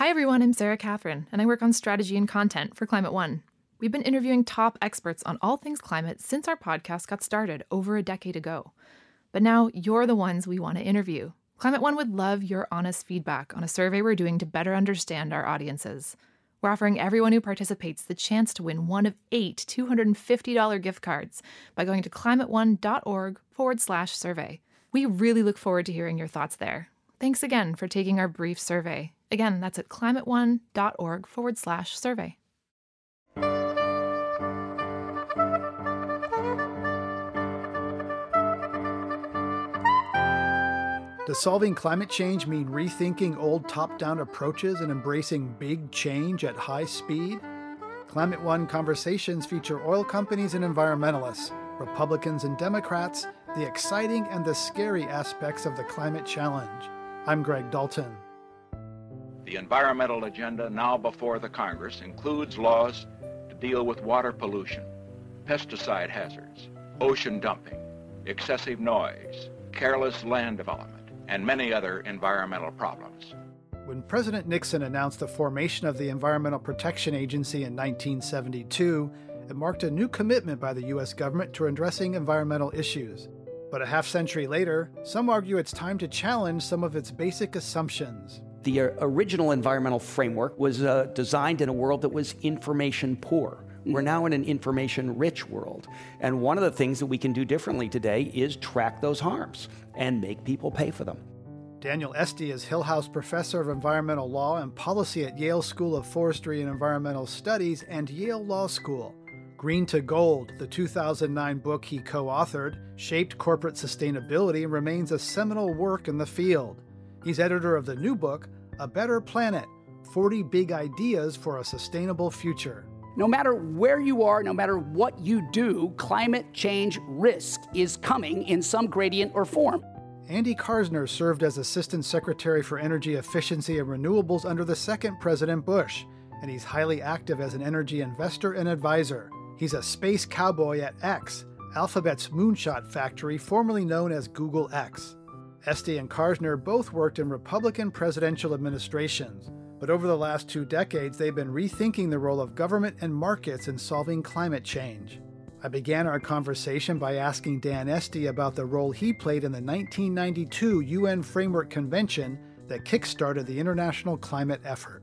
Hi, everyone. I'm Sarah Catherine, and I work on strategy and content for Climate One. We've been interviewing top experts on all things climate since our podcast got started over a decade ago. But now you're the ones we want to interview. Climate One would love your honest feedback on a survey we're doing to better understand our audiences. We're offering everyone who participates the chance to win one of eight $250 gift cards by going to climateone.org forward slash survey. We really look forward to hearing your thoughts there. Thanks again for taking our brief survey. Again, that's at climateone.org forward slash survey. Does solving climate change mean rethinking old top down approaches and embracing big change at high speed? Climate One conversations feature oil companies and environmentalists, Republicans and Democrats, the exciting and the scary aspects of the climate challenge. I'm Greg Dalton. The environmental agenda now before the Congress includes laws to deal with water pollution, pesticide hazards, ocean dumping, excessive noise, careless land development, and many other environmental problems. When President Nixon announced the formation of the Environmental Protection Agency in 1972, it marked a new commitment by the U.S. government to addressing environmental issues. But a half century later, some argue it's time to challenge some of its basic assumptions. The uh, original environmental framework was uh, designed in a world that was information poor. We're now in an information rich world. And one of the things that we can do differently today is track those harms and make people pay for them. Daniel Esty is Hillhouse Professor of Environmental Law and Policy at Yale School of Forestry and Environmental Studies and Yale Law School. Green to Gold, the 2009 book he co authored, shaped corporate sustainability and remains a seminal work in the field. He's editor of the new book, A Better Planet 40 Big Ideas for a Sustainable Future. No matter where you are, no matter what you do, climate change risk is coming in some gradient or form. Andy Karsner served as Assistant Secretary for Energy Efficiency and Renewables under the second President Bush, and he's highly active as an energy investor and advisor. He's a space cowboy at X, Alphabet's moonshot factory, formerly known as Google X. Esty and Karsner both worked in Republican presidential administrations, but over the last two decades, they've been rethinking the role of government and markets in solving climate change. I began our conversation by asking Dan Esty about the role he played in the 1992 UN Framework Convention that kickstarted the international climate effort.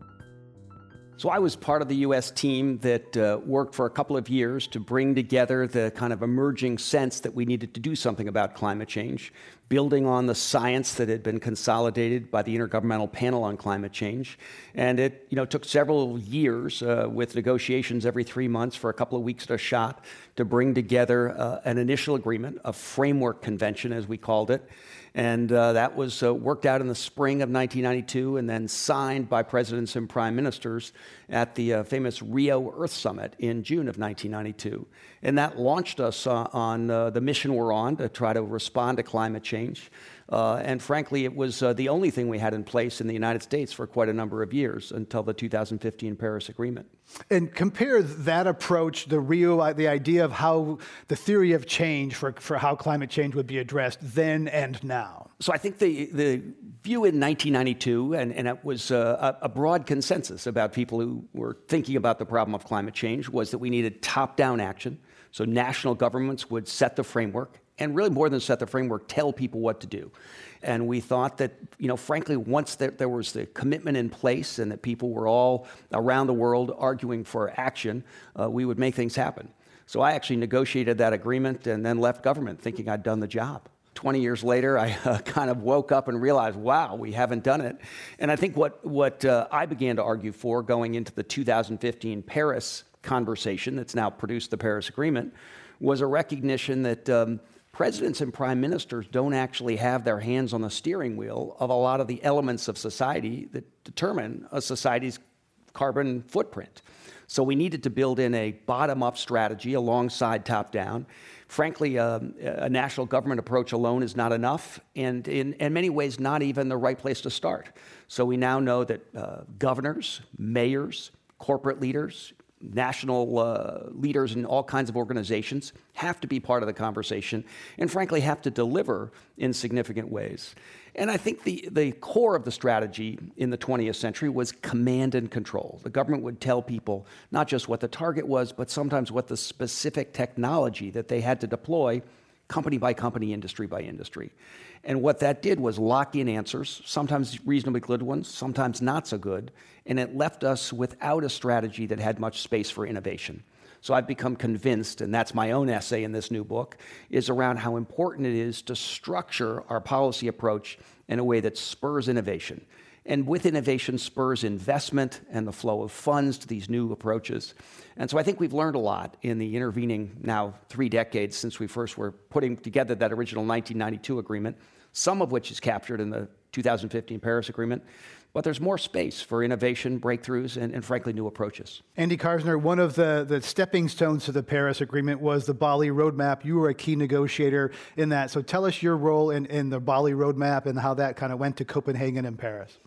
So I was part of the U.S. team that uh, worked for a couple of years to bring together the kind of emerging sense that we needed to do something about climate change, building on the science that had been consolidated by the Intergovernmental Panel on Climate Change. And it you know, took several years uh, with negotiations every three months for a couple of weeks at a shot to bring together uh, an initial agreement, a framework convention, as we called it. And uh, that was uh, worked out in the spring of 1992 and then signed by presidents and prime ministers at the uh, famous Rio Earth Summit in June of 1992. And that launched us uh, on uh, the mission we're on to try to respond to climate change. Uh, and frankly, it was uh, the only thing we had in place in the United States for quite a number of years until the 2015 Paris Agreement. And compare that approach, the Rio, the idea of how the theory of change for, for how climate change would be addressed then and now. So I think the, the view in 1992, and, and it was uh, a, a broad consensus about people who were thinking about the problem of climate change, was that we needed top down action. So national governments would set the framework and really more than set the framework, tell people what to do. And we thought that, you know, frankly, once there, there, was the commitment in place and that people were all around the world arguing for action, uh, we would make things happen. So I actually negotiated that agreement and then left government thinking I'd done the job. 20 years later, I uh, kind of woke up and realized, wow, we haven't done it. And I think what, what uh, I began to argue for going into the 2015 Paris conversation that's now produced the Paris Agreement was a recognition that. Um, presidents and prime ministers don't actually have their hands on the steering wheel of a lot of the elements of society that determine a society's carbon footprint. So we needed to build in a bottom up strategy alongside top down. Frankly, um, a national government approach alone is not enough, and in, in, many ways, not even the right place to start. So we now know that uh, governors, mayors, corporate leaders, national uh, leaders in all kinds of organizations have to be part of the conversation and, frankly, have to deliver in significant ways. And I think the, the core of the strategy in the 20th century was command and control. The government would tell people not just what the target was, but sometimes what the specific technology that they had to deploy, company by company, industry by industry. And what that did was lock in answers, sometimes reasonably good ones, sometimes not so good, and it left us without a strategy that had much space for innovation. So I've become convinced, and that's my own essay in this new book, is around how important it is to structure our policy approach in a way that spurs innovation. And with innovation spurs investment and the flow of funds to these new approaches. And so I think we've learned a lot in the intervening now three decades since we first were putting together that original 1992 agreement, some of which is captured in the 2015 Paris Agreement but there's more space for innovation, breakthroughs, and, and, frankly, new approaches. Andy Karsner, one of the, the stepping stones to the Paris Agreement was the Bali Roadmap. You were a key negotiator in that. So tell us your role in, in the Bali Roadmap and how that kind of went to Copenhagen and Paris.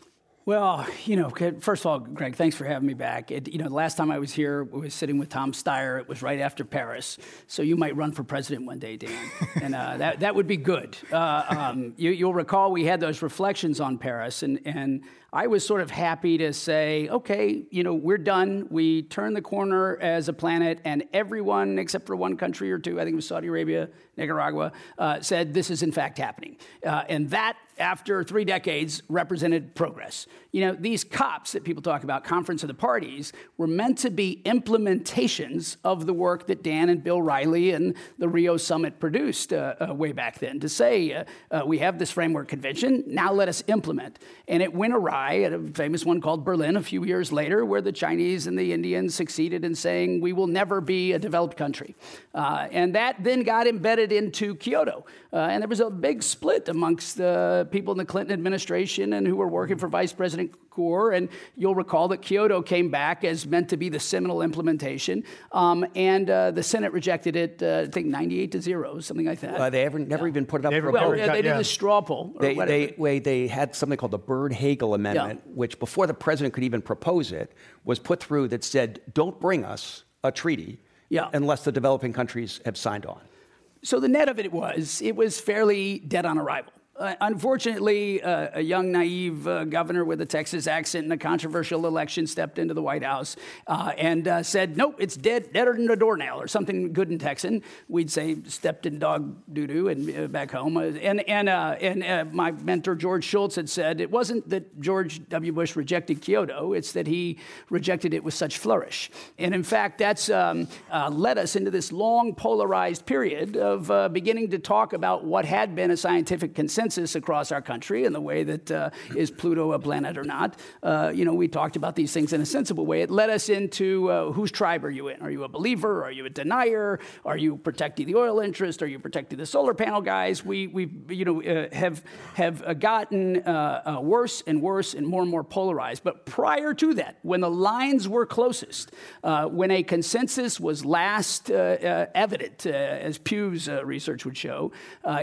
Well, you know, first of all, Greg, thanks for having me back. It, you know, the last time I was here, we was sitting with Tom Steyer. It was right after Paris, so you might run for president one day, Dan, and uh, that that would be good. Uh, um, you, will recall we had those reflections on Paris, and and I was sort of happy to say, okay, you know, we're done. We turned the corner as a planet, and everyone except for one country or two, I think it was Saudi Arabia, Nicaragua, uh, said this is in fact happening, uh, and that after three decades, represented progress. You know, these COPs that people talk about, Conference of the Parties, were meant to be implementations of the work that Dan and Bill Reilly and the Rio Summit produced uh, uh, way back then to say, uh, uh we have this framework convention, now let us implement. And it went awry at a famous one called Berlin a few years later, where the Chinese and the Indians succeeded in saying, we will never be a developed country. Uh, and that then got embedded into Kyoto. Uh, and there was a big split amongst the people in the Clinton administration and who were working for Vice President Gore. And you'll recall that Kyoto came back as meant to be the seminal implementation. Um, and uh, the Senate rejected it, uh, I think 98 to 0, something like that. Uh, they ever, never yeah. even put it up they for Well, yeah, they did a straw poll. They, they, they, had something called the Byrd Hagel Amendment, yeah. which before the president could even propose it, was put through that said, don't bring us a treaty yeah. unless the developing countries have signed on. So the net of it was, it was fairly dead on arrival. Uh, unfortunately, uh, a young, naive uh, governor with a Texas accent in a controversial election stepped into the White House uh, and uh, said, Nope, it's dead, deader than a doornail, or something good in Texan. We'd say stepped in dog doo doo and uh, back home. And, and, and my mentor, George Shultz, had said it wasn't that George W. Bush rejected Kyoto, it's that he rejected it with such flourish. And in fact, that's um, led us into this long, polarized period of beginning to talk about what had been a scientific consensus across our country in the way that uh, is Pluto a planet or not. Uh, you know, we talked about these things in a sensible way. It led us into uh, whose tribe are you in? Are you a believer? Are you a denier? Are you protecting the oil interest? Are you protecting the solar panel guys? We, we you know, uh, have, have uh, gotten uh, worse and worse and more and more polarized. But prior to that, when the lines were closest, when a consensus was last evident, as Pew's research would show,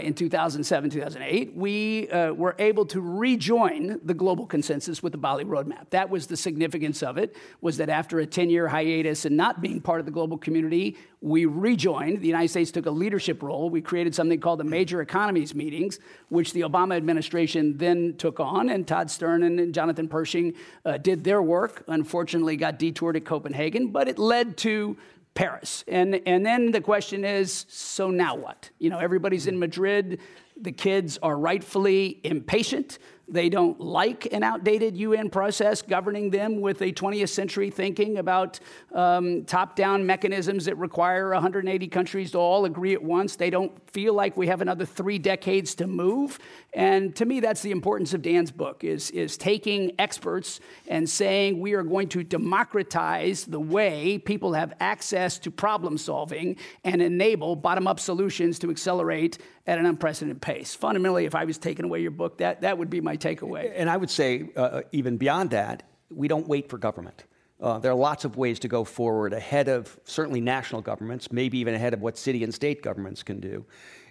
in 2007, 2008, we uh, were able to rejoin the global consensus with the Bali Roadmap. That was the significance of it, was that after a 10-year hiatus and not being part of the global community, we rejoined. The United States took a leadership role. We created something called the Major Economies Meetings, which the Obama administration then took on, and Todd Stern and Jonathan Pershing uh, did their work. Unfortunately, got detoured at Copenhagen, but it led to Paris. And, and then the question is so now what? You know, everybody's in Madrid. The kids are rightfully impatient. They don't like an outdated UN process governing them with a 20th century thinking about um, top down mechanisms that require 180 countries to all agree at once. They don't feel like we have another three decades to move. And to me, that's the importance of Dan's book is, is taking experts and saying we are going to democratize the way people have access to problem solving and enable bottom up solutions to accelerate at an unprecedented pace. Fundamentally, if I was taking away your book, that, that would be my takeaway. And I would say, uh, even beyond that, we don't wait for government. Uh, there are lots of ways to go forward ahead of certainly national governments, maybe even ahead of what city and state governments can do.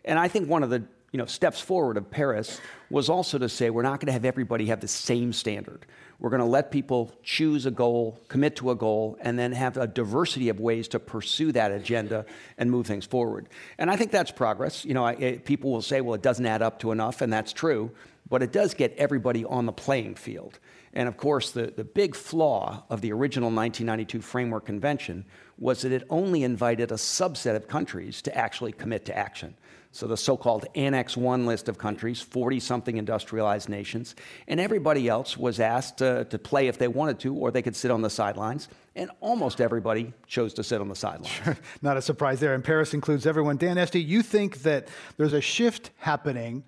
And I think one of the you know, steps forward of Paris was also to say we're not going to have everybody have the same standard. We're going to let people choose a goal, commit to a goal, and then have a diversity of ways to pursue that agenda and move things forward. And I think that's progress. You know, I, it, people will say, well, it doesn't add up to enough, and that's true, but it does get everybody on the playing field. And of course, the, the big flaw of the original 1992 Framework Convention was that it only invited a subset of countries to actually commit to action. So the so called Annex 1 list of countries, 40 something industrialized nations, and everybody else was asked to, to play if they wanted to, or they could sit on the sidelines. And almost everybody chose to sit on the sidelines. Sure. Not a surprise there. And Paris includes everyone. Dan Esty, you think that there's a shift happening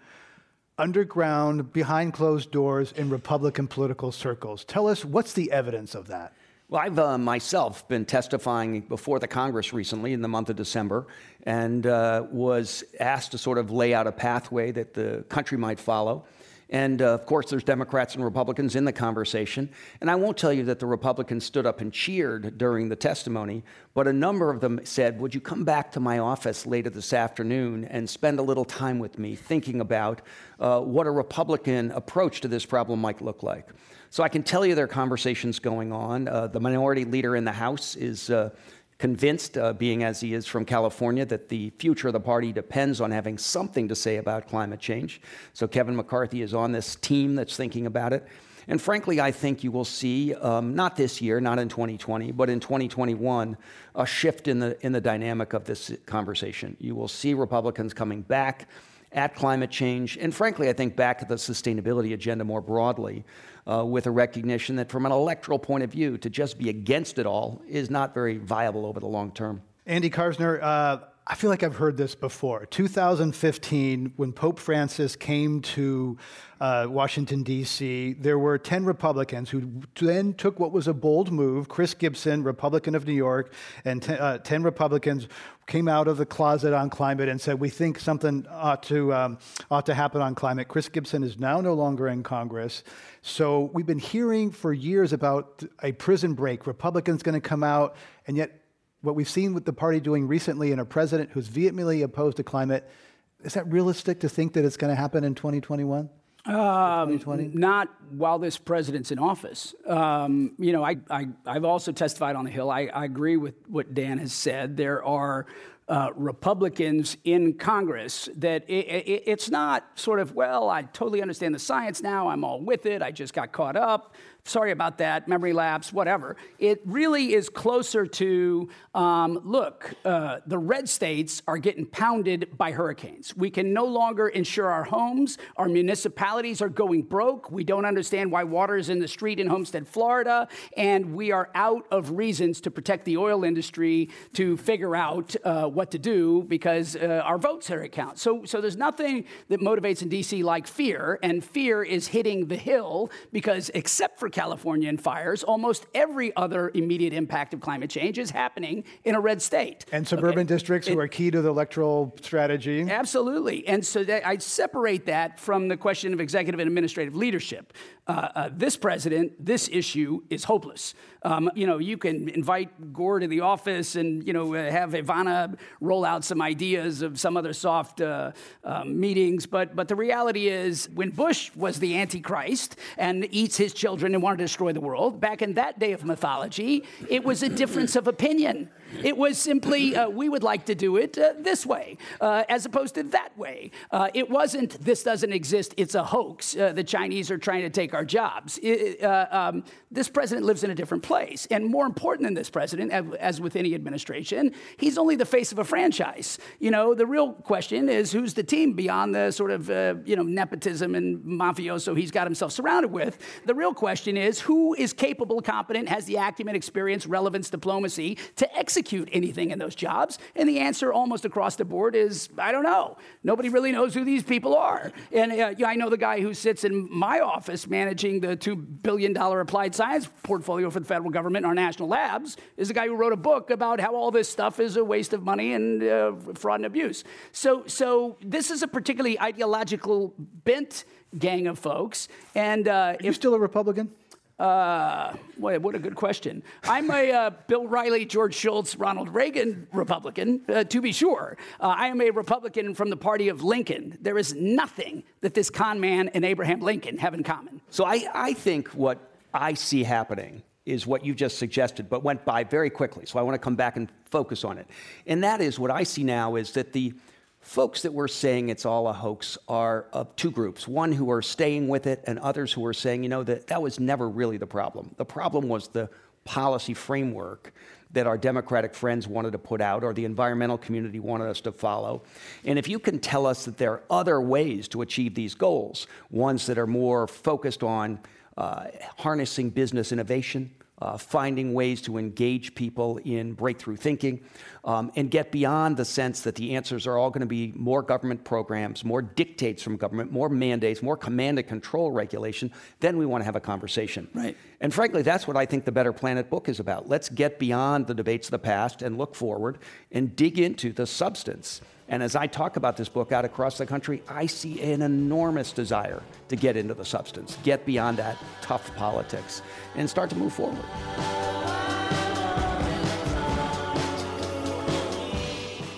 underground, behind closed doors in Republican political circles. Tell us what's the evidence of that? Well, I've uh, myself been testifying before the Congress recently in the month of December and uh, was asked to sort of lay out a pathway that the country might follow. And uh, of course, there's Democrats and Republicans in the conversation. And I won't tell you that the Republicans stood up and cheered during the testimony, but a number of them said, Would you come back to my office later this afternoon and spend a little time with me thinking about uh, what a Republican approach to this problem might look like? So I can tell you there are conversations going on. Uh, the minority leader in the House is uh, convinced, uh, being as he is from California, that the future of the party depends on having something to say about climate change. So Kevin McCarthy is on this team that's thinking about it. And frankly, I think you will see, um, not this year, not in 2020, but in 2021, a shift in the, in the dynamic of this conversation. You will see Republicans coming back at climate change, and frankly, I think back to the sustainability agenda more broadly, uh, with a recognition that from an electoral point of view, to just be against it all is not very viable over the long term. Andy Karsner, uh, I feel like I've heard this before. 2015, when Pope Francis came to uh, Washington, D.C., there were 10 Republicans who then took what was a bold move. Chris Gibson, Republican of New York, and ten, uh, 10 Republicans came out of the closet on climate and said, We think something ought to, um, ought to happen on climate. Chris Gibson is now no longer in Congress. So we've been hearing for years about a prison break, Republicans going to come out, and yet what we've seen with the party doing recently and a president who's vehemently opposed to climate, is that realistic to think that it's going to happen in 2021? Um, not while this president's in office. Um, you know, I, I, have also testified on the Hill. I, I, agree with what Dan has said. There are uh, Republicans in Congress that it, it, it's not sort of, well, I totally understand the science now. I'm all with it. I just got caught up sorry about that, memory lapse, whatever. It really is closer to um, look, uh, the red states are getting pounded by hurricanes. We can no longer insure our homes. Our municipalities are going broke. We don't understand why water is in the street in Homestead, Florida. And we are out of reasons to protect the oil industry to figure out uh, what to do because uh, our votes are at count. So, so there's nothing that motivates in DC like fear. And fear is hitting the hill because, except for California and fires, almost every other immediate impact of climate change is happening in a red state. And suburban okay? districts it, who are key to the electoral strategy. Absolutely. And so I separate that from the question of executive and administrative leadership. Uh, uh, this president, this issue is hopeless. Um, you know, you can invite Gore to the office and, you know, uh, have Ivanka roll out some ideas of some other soft uh, um, meetings. But, but the reality is, when Bush was the Antichrist and eats his children and wanted to destroy the world, back in that day of mythology, it was a difference of opinion. It was simply, uh, we would like to do it uh, this way, uh, as opposed to that way. Uh, it wasn't, this doesn't exist, it's a hoax. Uh, the Chinese are trying to take our jobs. It, uh, um, this president lives in a different place. And more important than this president, as with any administration, he's only the face of a franchise. You know, the real question is who's the team beyond the sort of, you know, nepotism and mafioso he's got himself surrounded with. The real question is who is capable, competent, has the acumen, experience, relevance, diplomacy to execute execute anything in those jobs? And the answer almost across the board is I don't know. Nobody really knows who these people are. And uh, yeah, I know the guy who sits in my office managing the $2 billion applied science portfolio for the federal government in our national labs is the guy who wrote a book about how all this stuff is a waste of money and uh, fraud and abuse. So, so this is a particularly ideological bent gang of folks. And uh, are you still a Republican? Uh, what, what a good question. I'm a uh, Bill Reilly, George Shultz, Ronald Reagan Republican, uh, to be sure. Uh, I am a Republican from the party of Lincoln. There is nothing that this con man and Abraham Lincoln have in common. So I, I think what I see happening is what you just suggested, but went by very quickly. So I want to come back and focus on it. And that is what I see now is that the folks that were saying it's all a hoax are of two groups one who are staying with it, and others who are saying, you know, that that was never really the problem. The problem was the policy framework that our Democratic friends wanted to put out or the environmental community wanted us to follow. And if you can tell us that there are other ways to achieve these goals, ones that are more focused on uh, harnessing business innovation, uh, finding ways to engage people in breakthrough thinking, um, and get beyond the sense that the answers are all going to be more government programs, more dictates from government, more mandates, more command and control regulation, then we want to have a conversation. Right. And frankly, that's what I think the Better Planet book is about. Let's get beyond the debates of the past and look forward and dig into the substance. And as I talk about this book out across the country, I see an enormous desire to get into the substance, get beyond that tough politics, and start to move forward.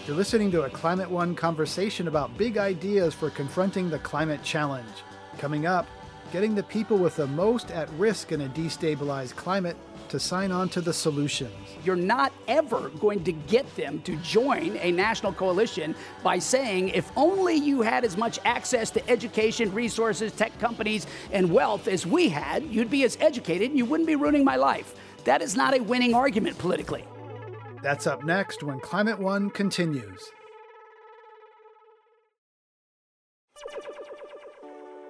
You're listening to a Climate One conversation about big ideas for confronting the climate challenge. Coming up, getting the people with the most at risk in a destabilized climate to sign on to the solutions. You're not ever going to get them to join a national coalition by saying, if only you had as much access to education, resources, tech companies, and wealth as we had, you'd be as educated and you wouldn't be ruining my life. That is not a winning argument politically. That's up next when Climate One continues.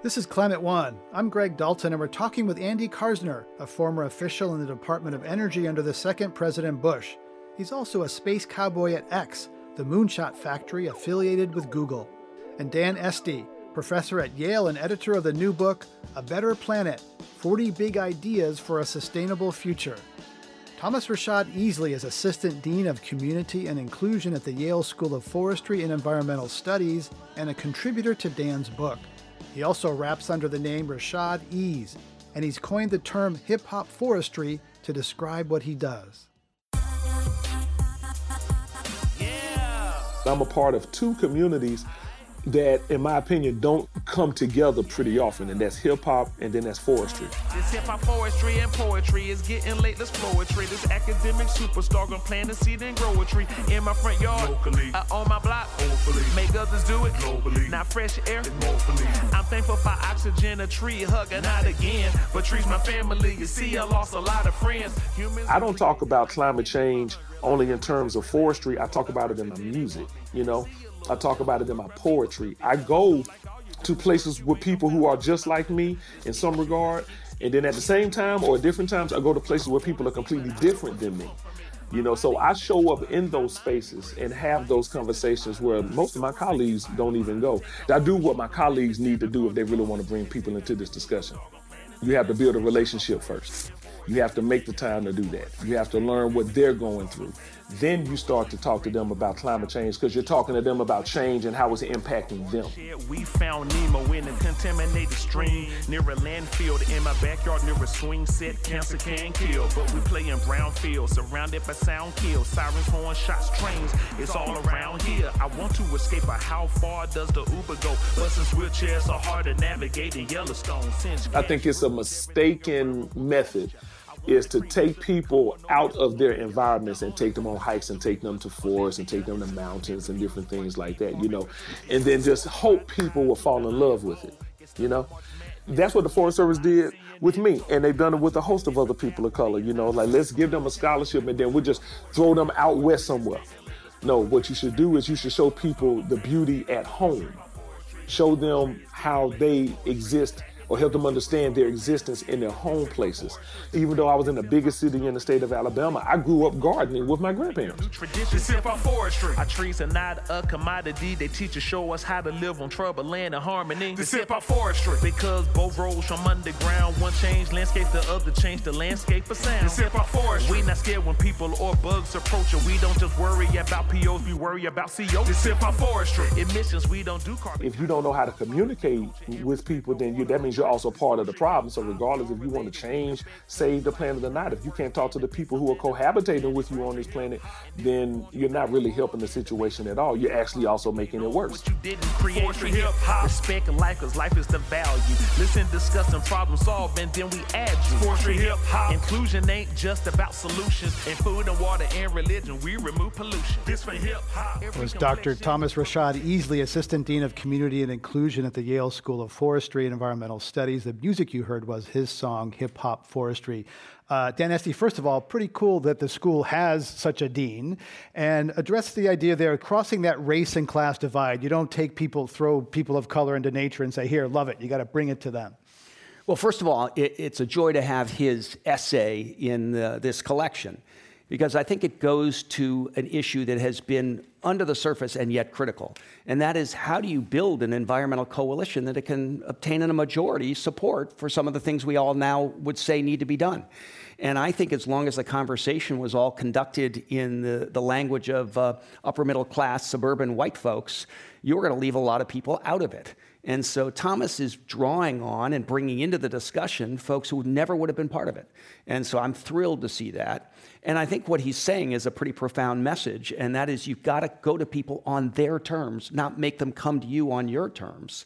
This is Climate One. I'm Greg Dalton, and we're talking with Andy Karsner, a former official in the Department of Energy under the second President Bush. He's also a space cowboy at X, the moonshot factory affiliated with Google. And Dan Esty, professor at Yale and editor of the new book, A Better Planet 40 Big Ideas for a Sustainable Future. Thomas Rashad Easley is Assistant Dean of Community and Inclusion at the Yale School of Forestry and Environmental Studies and a contributor to Dan's book. He also raps under the name Rashad Ease, and he's coined the term hip hop forestry to describe what he does. I'm a part of two communities that, in my opinion, don't come together pretty often, and that's hip hop and then that's forestry. This hip hop forestry and poetry is getting late. Let's flow a tree. This academic superstar gonna plant a seed and grow a tree in my front yard, Locally. uh, on my block. Hopefully. make others do it. Globally. not fresh air. Hopefully. I'm thankful for oxygen, a tree hugging out again. But trees my family. You see, I lost a lot of friends. Humans. I don't talk about climate change only in terms of forestry. I talk about it in my music, you know. I talk about it in my poetry. I go to places with people who are just like me in some regard, and then at the same time or at different times, I go to places where people are completely different than me. You know, so I show up in those spaces and have those conversations where most of my colleagues don't even go. I do what my colleagues need to do if they really want to bring people into this discussion. You have to build a relationship first. You have to make the time to do that. You have to learn what they're going through. Then you start to talk to them about climate change because you're talking to them about change and how it's impacting them. We found Nemo in a contaminated stream near a landfill in my backyard near a swing set. Cancer can kill, but we play in brownfield, surrounded by sound kills, sirens, horn shots, trains. It's all around here. I want to escape, but how far does the Uber go? Buses, wheelchairs are hard to navigate in Yellowstone. Since I think it's a mistaken method is to take people out of their environments and take them on hikes and take them to forests and take them to mountains and different things like that, you know, and then just hope people will fall in love with it, you know. That's what the Forest Service did with me, and they've done it with a host of other people of color, you know, like let's give them a scholarship and then we'll just throw them out west somewhere. No, what you should do is you should show people the beauty at home show them how they exist or help them understand their existence in their home places. Even though I was in the biggest city in the state of Alabama, I grew up gardening with my grandparents. Traditions hip hop forestry. Our trees are not a commodity. They teach us show us how to live on troubled land and harmony. This hip hop forestry. Because both roles from underground, one change landscape, the other change the landscape for sound. This hip hop forestry. We not scared when people or bugs approach us. We don't just worry about POs, we worry about COs. This hip hop forestry. Emissions, we don't do carbon. If you don't know how to communicate with people, then you, that means your you're also part of the problem. So regardless if you want to change, save the planet or not, if you can't talk to the people who are cohabitating with you on this planet, then you're not really helping the situation at all. You're actually also making it worse. You didn't create hip hop. Respect life, cause life is the value. Listen, discuss, and problem solve, and then we add you. Forestry hip hop. Inclusion ain't just about solutions. In food and water and religion, we remove pollution. This for hip hop. was Dr. Thomas Rashad Easley, Assistant Dean of Community and Inclusion at the Yale School of Forestry and Environmental Studies. The music you heard was his song, Hip Hop Forestry. Uh, Dan Esty, first of all, pretty cool that the school has such a dean and address the idea there, crossing that race and class divide. You don't take people, throw people of color into nature and say, here, love it. You got to bring it to them. Well, first of all, it, it's a joy to have his essay in the, this collection because I think it goes to an issue that has been under the surface and yet critical. And that is how do you build an environmental coalition that it can obtain a majority support for some of the things we all now would say need to be done? And I think as long as the conversation was all conducted in the, the language of uh, upper middle class suburban white folks, you were going to leave a lot of people out of it. And so Thomas is drawing on and bringing into the discussion folks who never would have been part of it. And so I'm thrilled to see that. And I think what he's saying is a pretty profound message, and that is you've got to go to people on their terms, not make them come to you on your terms.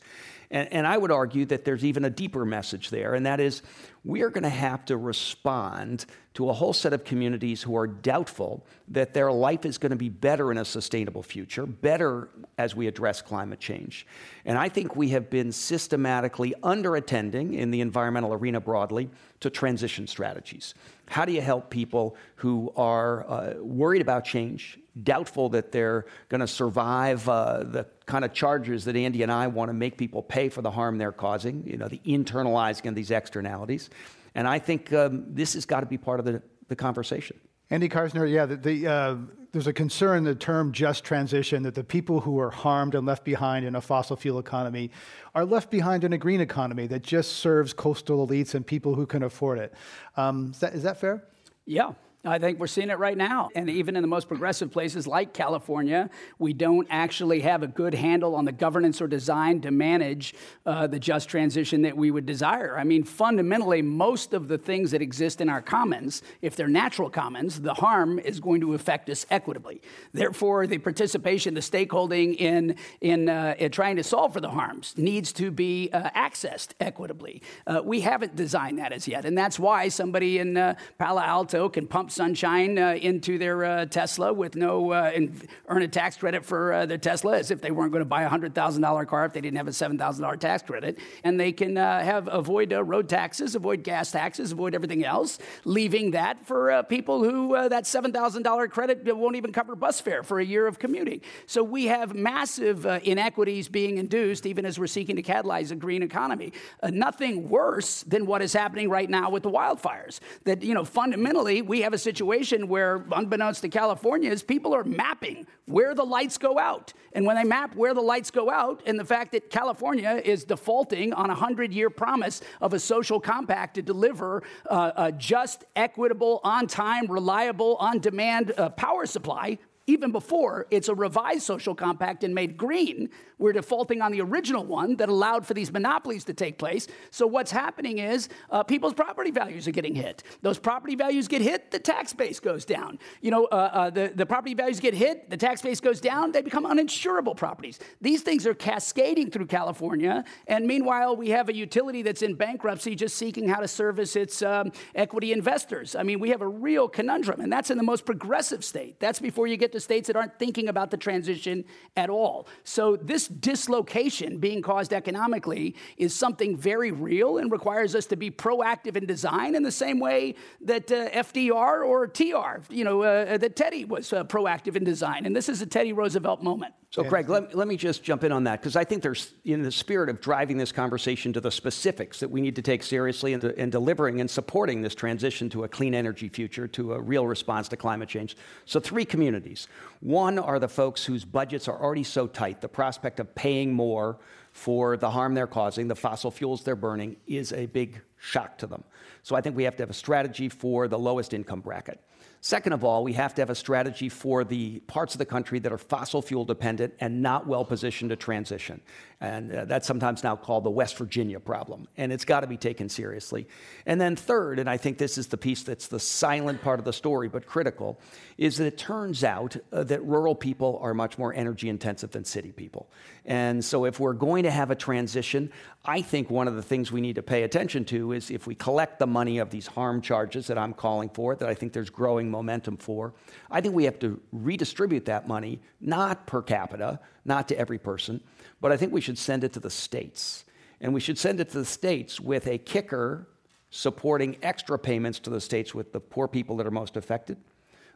And, and I would argue that there's even a deeper message there, and that is we are going to have to respond to a whole set of communities who are doubtful that their life is going to be better in a sustainable future, better as we address climate change. And I think we have been systematically underattending in the environmental arena broadly to transition strategies. How do you help people who are uh, worried about change, doubtful that they're going to survive uh, the kind of charges that Andy and I want to make people pay for the harm they're causing, you know, the internalizing of these externalities? And I think um, this has got to be part of the, the conversation. Andy Karsner, yeah, the, the uh, there's a concern the term just transition that the people who are harmed and left behind in a fossil fuel economy are left behind in a green economy that just serves coastal elites and people who can afford it. Um, is, that, is that fair? Yeah, I think we're seeing it right now. And even in the most progressive places like California, we don't actually have a good handle on the governance or design to manage uh, the just transition that we would desire. I mean, fundamentally, most of the things that exist in our commons, if they're natural commons, the harm is going to affect us equitably. Therefore, the participation, the stakeholding in, in, uh, in trying to solve for the harms needs to be uh, accessed equitably. Uh, we haven't designed that as yet. And that's why somebody in uh, Palo Alto can pump sunshine uh, into their uh, Tesla with no uh, and earn a tax credit for uh, their Tesla as if they weren't going to buy a hundred thousand dollar car if they didn't have a seven thousand dollar tax credit, and they can uh, have avoid road taxes, avoid gas taxes, avoid everything else, leaving that for people who that seven thousand dollar credit won't even cover bus fare for a year of commuting. So we have massive inequities being induced, even as we're seeking to catalyze a green economy. nothing worse than what is happening right now with the wildfires. That you know fundamentally we have a situation where, unbeknownst to California, is people are mapping where the lights go out. And when they map where the lights go out, and the fact that California is defaulting on a 100 year promise of a social compact to deliver uh, a just, equitable, on time, reliable, on demand uh, power supply, even before it's a revised social compact and made green, we're defaulting on the original one that allowed for these monopolies to take place. So what's happening is uh, people's property values are getting hit. Those property values get hit, the tax base goes down. You know, uh, uh, the, the property values get hit, the tax base goes down, they become uninsurable properties. These things are cascading through California, and meanwhile, we have a utility that's in bankruptcy just seeking how to service its um, equity investors. I mean, we have a real conundrum, and that's in the most progressive state. That's before you get to states that aren't thinking about the transition at all. So this dislocation being caused economically is something very real and requires us to be proactive in design in the same way that uh, FDR or TR, you know, uh, that Teddy was uh, proactive in design. And this is a Teddy Roosevelt moment. So, Greg, let, let me just jump in on that because I think there's, in the spirit of driving this conversation to the specifics that we need to take seriously in, in delivering and supporting this transition to a clean energy future, to a real response to climate change. So, three communities. One are the folks whose budgets are already so tight, the prospect of paying more for the harm they're causing, the fossil fuels they're burning, is a big shock to them. So I think we have to have a strategy for the lowest income bracket. Second of all, we have to have a strategy for the parts of the country that are fossil fuel dependent and not well positioned to transition. And uh, that's sometimes now called the West Virginia problem. And it's got to be taken seriously. And then, third, and I think this is the piece that's the silent part of the story but critical, is that it turns out uh, that rural people are much more energy intensive than city people. And so, if we're going to have a transition, I think one of the things we need to pay attention to is if we collect the money of these harm charges that I'm calling for, that I think there's growing momentum for, I think we have to redistribute that money, not per capita, not to every person, but I think we should send it to the states. And we should send it to the states with a kicker supporting extra payments to the states with the poor people that are most affected,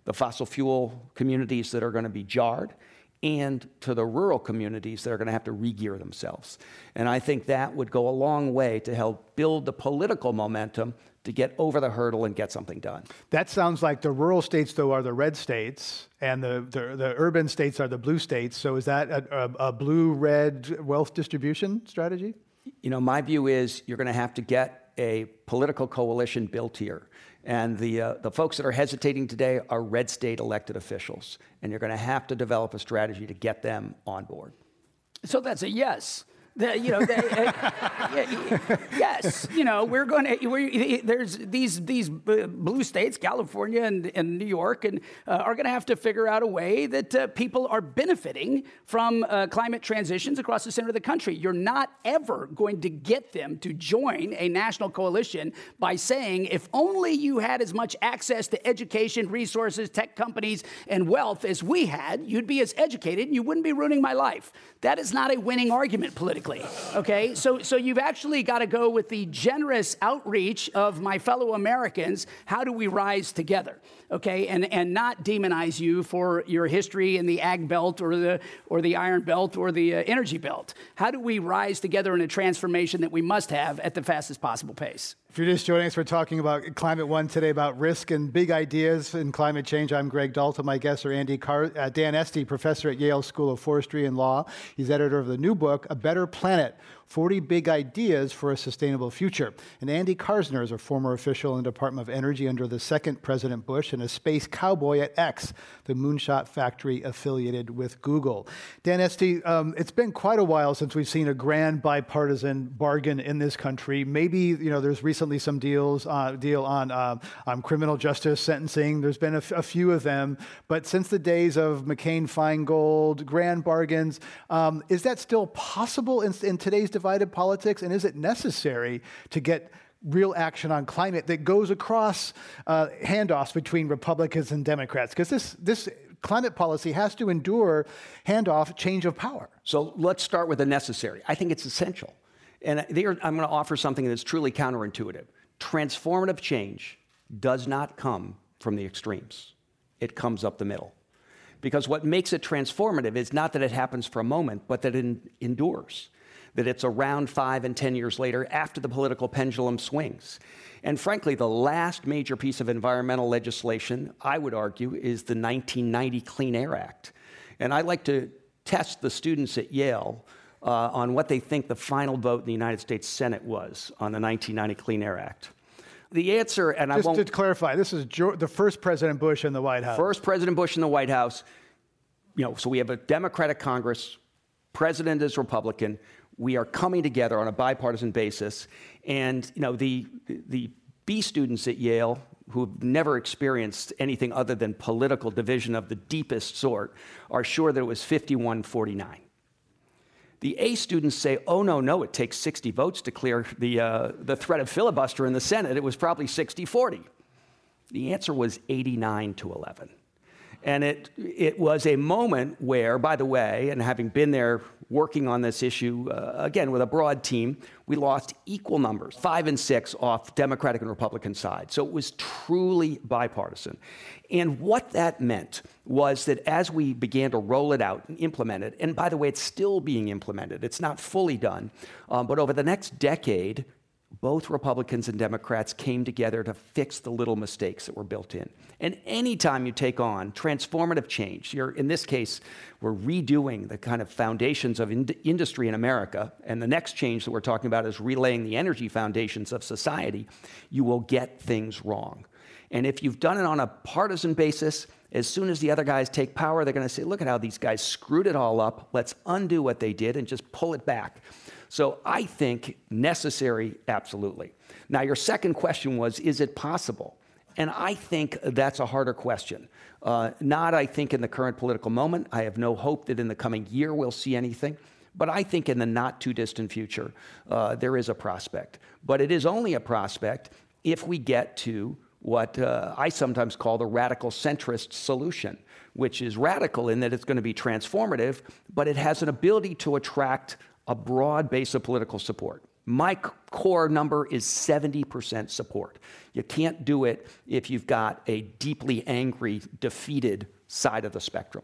the fossil fuel communities that are going to be jarred, and to the rural communities that are going to have to regear themselves. And I think that would go a long way to help build the political momentum to get over the hurdle and get something done. That sounds like the rural states, though, are the red states, and the, the, the urban states are the blue states. So is that a, a, a blue red wealth distribution strategy? You know, my view is you're going to have to get a political coalition built here. And the, uh, the folks that are hesitating today are red state elected officials. And you're going to have to develop a strategy to get them on board. So that's a yes. The, you know, they, uh, yes, you know, we're going to. There's these these blue states, California and, and New York, and uh, are going to have to figure out a way that uh, people are benefiting from uh, climate transitions across the center of the country. You're not ever going to get them to join a national coalition by saying, if only you had as much access to education, resources, tech companies, and wealth as we had, you'd be as educated and you wouldn't be ruining my life. That is not a winning argument politically okay? So, so you've actually got to go with the generous outreach of my fellow Americans. How do we rise together? Okay, and, and not demonize you for your history in the ag belt or the, or the iron belt or the uh, energy belt. How do we rise together in a transformation that we must have at the fastest possible pace? If you're just joining us, we're talking about Climate One today about risk and big ideas in climate change. I'm Greg Dalton. My guests are Andy Car- uh, Dan Esty, professor at Yale School of Forestry and Law. He's editor of the new book, A Better Planet 40 Big Ideas for a Sustainable Future. And Andy Karsner is a former official in the Department of Energy under the second President Bush and a space cowboy at X, the moonshot factory affiliated with Google. Dan Esty, um, it's been quite a while since we've seen a grand bipartisan bargain in this country. Maybe, you know, there's recently some deals, uh, deal on, uh, on criminal justice sentencing. There's been a, f- a few of them. But since the days of McCain Feingold, grand bargains, um, is that still possible in, in today's divided politics? And is it necessary to get real action on climate that goes across uh, handoffs between Republicans and Democrats? Because this, this climate policy has to endure handoff change of power. So let's start with the necessary. I think it's essential. And I'm going to offer something that's truly counterintuitive. Transformative change does not come from the extremes, it comes up the middle. Because what makes it transformative is not that it happens for a moment, but that it endures that it's around five and 10 years later after the political pendulum swings. And frankly, the last major piece of environmental legislation, I would argue, is the 1990 Clean Air Act. And I like to test the students at Yale uh, on what they think the final vote in the United States Senate was on the 1990 Clean Air Act. The answer, and Just I won't. to clarify, this is the first President Bush in the White House. First President Bush in the White House. You know, so we have a Democratic Congress, President is Republican we are coming together on a bipartisan basis. And you know, the, the B students at Yale who've never experienced anything other than political division of the deepest sort are sure that it was 51 49. The A students say, oh, no, no, it takes 60 votes to clear the, uh, the threat of filibuster in the Senate. It was probably 60 40. The answer was 89 to 11. And it, it was a moment where, by the way, and having been there working on this issue, uh, again, with a broad team, we lost equal numbers, five and six off Democratic and Republican side. So it was truly bipartisan. And what that meant was that as we began to roll it out and implement it, and by the way, it's still being implemented, it's not fully done, um, but over the next decade, both Republicans and Democrats came together to fix the little mistakes that were built in. And anytime you take on transformative change, you're, in this case, we're redoing the kind of foundations of in- industry in America, and the next change that we're talking about is relaying the energy foundations of society, you will get things wrong. And if you've done it on a partisan basis, as soon as the other guys take power, they're going to say, look at how these guys screwed it all up. Let's undo what they did and just pull it back. So I think necessary, absolutely. Now, your second question was, is it possible? And I think that's a harder question. Uh, not, I think, in the current political moment. I have no hope that in the coming year we'll see anything. But I think in the not too distant future, uh, there is a prospect. But it is only a prospect if we get to what uh, I sometimes call the radical centrist solution, which is radical in that it's going to be transformative, but it has an ability to attract a broad base of political support. My core number is 70% support. You can't do it if you've got a deeply angry, defeated side of the spectrum.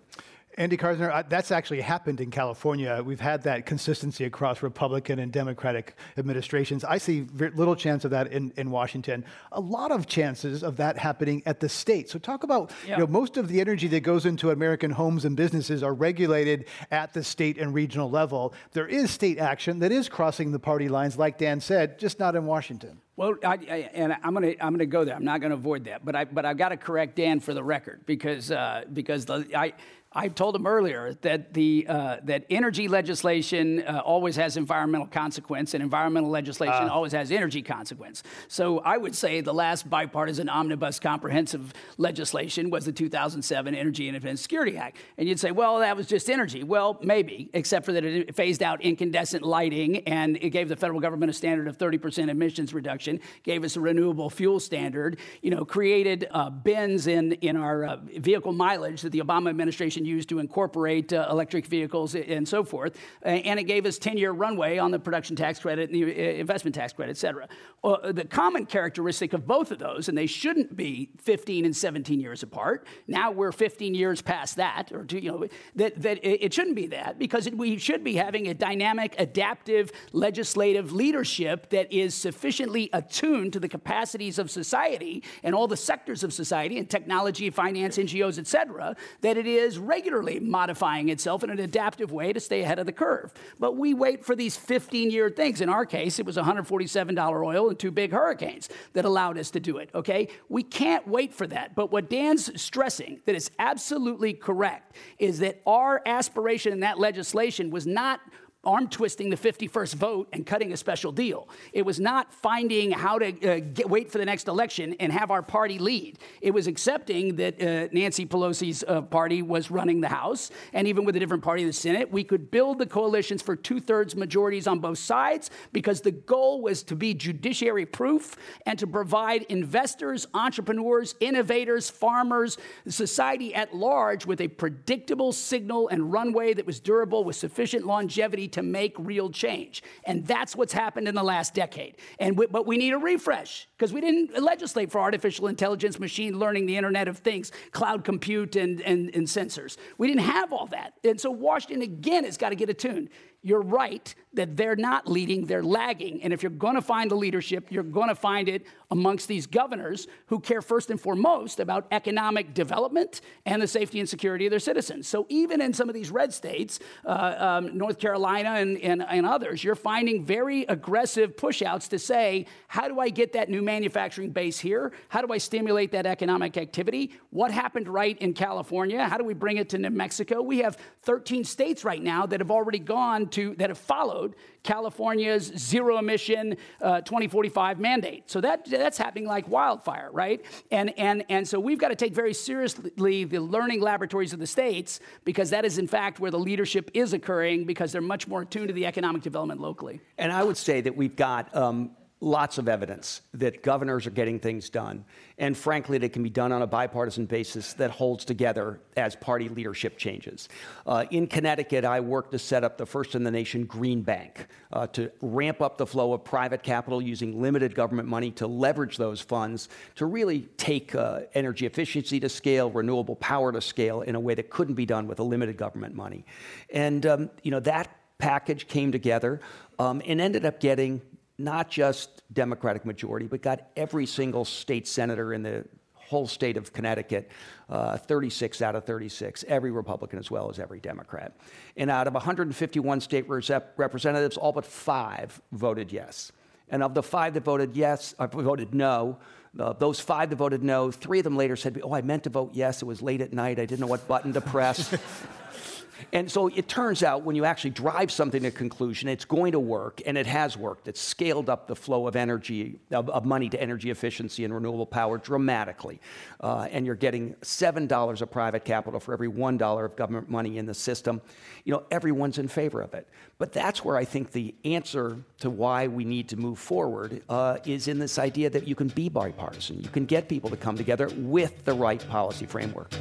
Andy Karsner, that's actually happened in California. We've had that consistency across Republican and Democratic administrations. I see little chance of that in, in Washington. A lot of chances of that happening at the state. So talk about, yeah. you know, most of the energy that goes into American homes and businesses are regulated at the state and regional level. There is state action that is crossing the party lines, like Dan said, just not in Washington. Well, I, I, and I'm gonna I'm gonna go there. I'm not gonna avoid that, but I but I've got to correct Dan for the record because uh, because the, I I told him earlier that the uh, that energy legislation uh, always has environmental consequence, and environmental legislation uh. always has energy consequence. So I would say the last bipartisan omnibus comprehensive legislation was the 2007 Energy Independence Security Act, and you'd say, well, that was just energy. Well, maybe, except for that it phased out incandescent lighting, and it gave the federal government a standard of 30% emissions reduction, gave us a renewable fuel standard, you know, created uh, bins in in our uh, vehicle mileage that the Obama administration used to incorporate uh, electric vehicles and so forth. And it gave us 10 year runway on the production tax credit and the uh, investment tax credit, et cetera. Uh, the common characteristic of both of those, and they shouldn't be 15 and 17 years apart. Now we're 15 years past that, or two, you know, that, that it shouldn't be that because it, we should be having a dynamic, adaptive legislative leadership that is sufficiently attuned to the capacities of society and all the sectors of society and technology, finance, NGOs, et cetera, that it is regularly modifying itself in an adaptive way to stay ahead of the curve. But we wait for these 15 year things. In our case, it was $147 oil and two big hurricanes that allowed us to do it, okay? We can't wait for that. But what Dan's stressing, that is absolutely correct, is that our aspiration in that legislation was not arm twisting the 51st vote and cutting a special deal. It was not finding how to uh, get, wait for the next election and have our party lead. It was accepting that uh, Nancy Pelosi's uh, party was running the House, and even with a different party in the Senate, we could build the coalitions for two thirds majorities on both sides because the goal was to be judiciary proof and to provide investors, entrepreneurs, innovators, farmers, society at large with a predictable signal and runway that was durable with sufficient longevity to make real change. And that's what's happened in the last decade. And we, but we need a refresh because we didn't legislate for artificial intelligence, machine learning, the Internet of Things, cloud compute, and, and, and sensors. We didn't have all that. And so Washington, again, has got to get attuned you're right that they're not leading, they're lagging. And if you're going to find the leadership, you're going to find it amongst these governors who care first and foremost about economic development and the safety and security of their citizens. So even in some of these red states, uh, um, North Carolina and, and, and others, you're finding very aggressive pushouts to say, how do I get that new manufacturing base here? How do I stimulate that economic activity? What happened right in California? How do we bring it to New Mexico? We have 13 states right now that have already gone that have followed California's zero emission uh, 2045 mandate. So that that's happening like wildfire, right? And and and so we've got to take very seriously the learning laboratories of the states because that is in fact where the leadership is occurring because they're much more attuned to the economic development locally. And I would say that we've got. Um, lots of evidence that governors are getting things done. And frankly, they can be done on a bipartisan basis that holds together as party leadership changes. Uh, in Connecticut, I worked to set up the first in the nation green bank uh, to ramp up the flow of private capital using limited government money to leverage those funds to really take uh, energy efficiency to scale, renewable power to scale in a way that couldn't be done with a limited government money. And um, you know that package came together um, and ended up getting not just Democratic majority, but got every single state senator in the whole state of Connecticut, uh, 36 out of 36, every Republican as well as every Democrat. And out of 151 state representatives, all but five voted yes. And of the five that voted yes, uh, voted no, uh, those five that voted no, three of them later said, Oh, I meant to vote yes. It was late at night. I didn't know what button to press. And so it turns out when you actually drive something to conclusion, it's going to work, and it has worked. It's scaled up the flow of energy, of, of money to energy efficiency and renewable power dramatically. Uh, and you're getting $7 of private capital for every $1 of government money in the system. You know, everyone's in favor of it. But that's where I think the answer to why we need to move forward uh, is in this idea that you can be bipartisan. You can get people to come together with the right policy framework.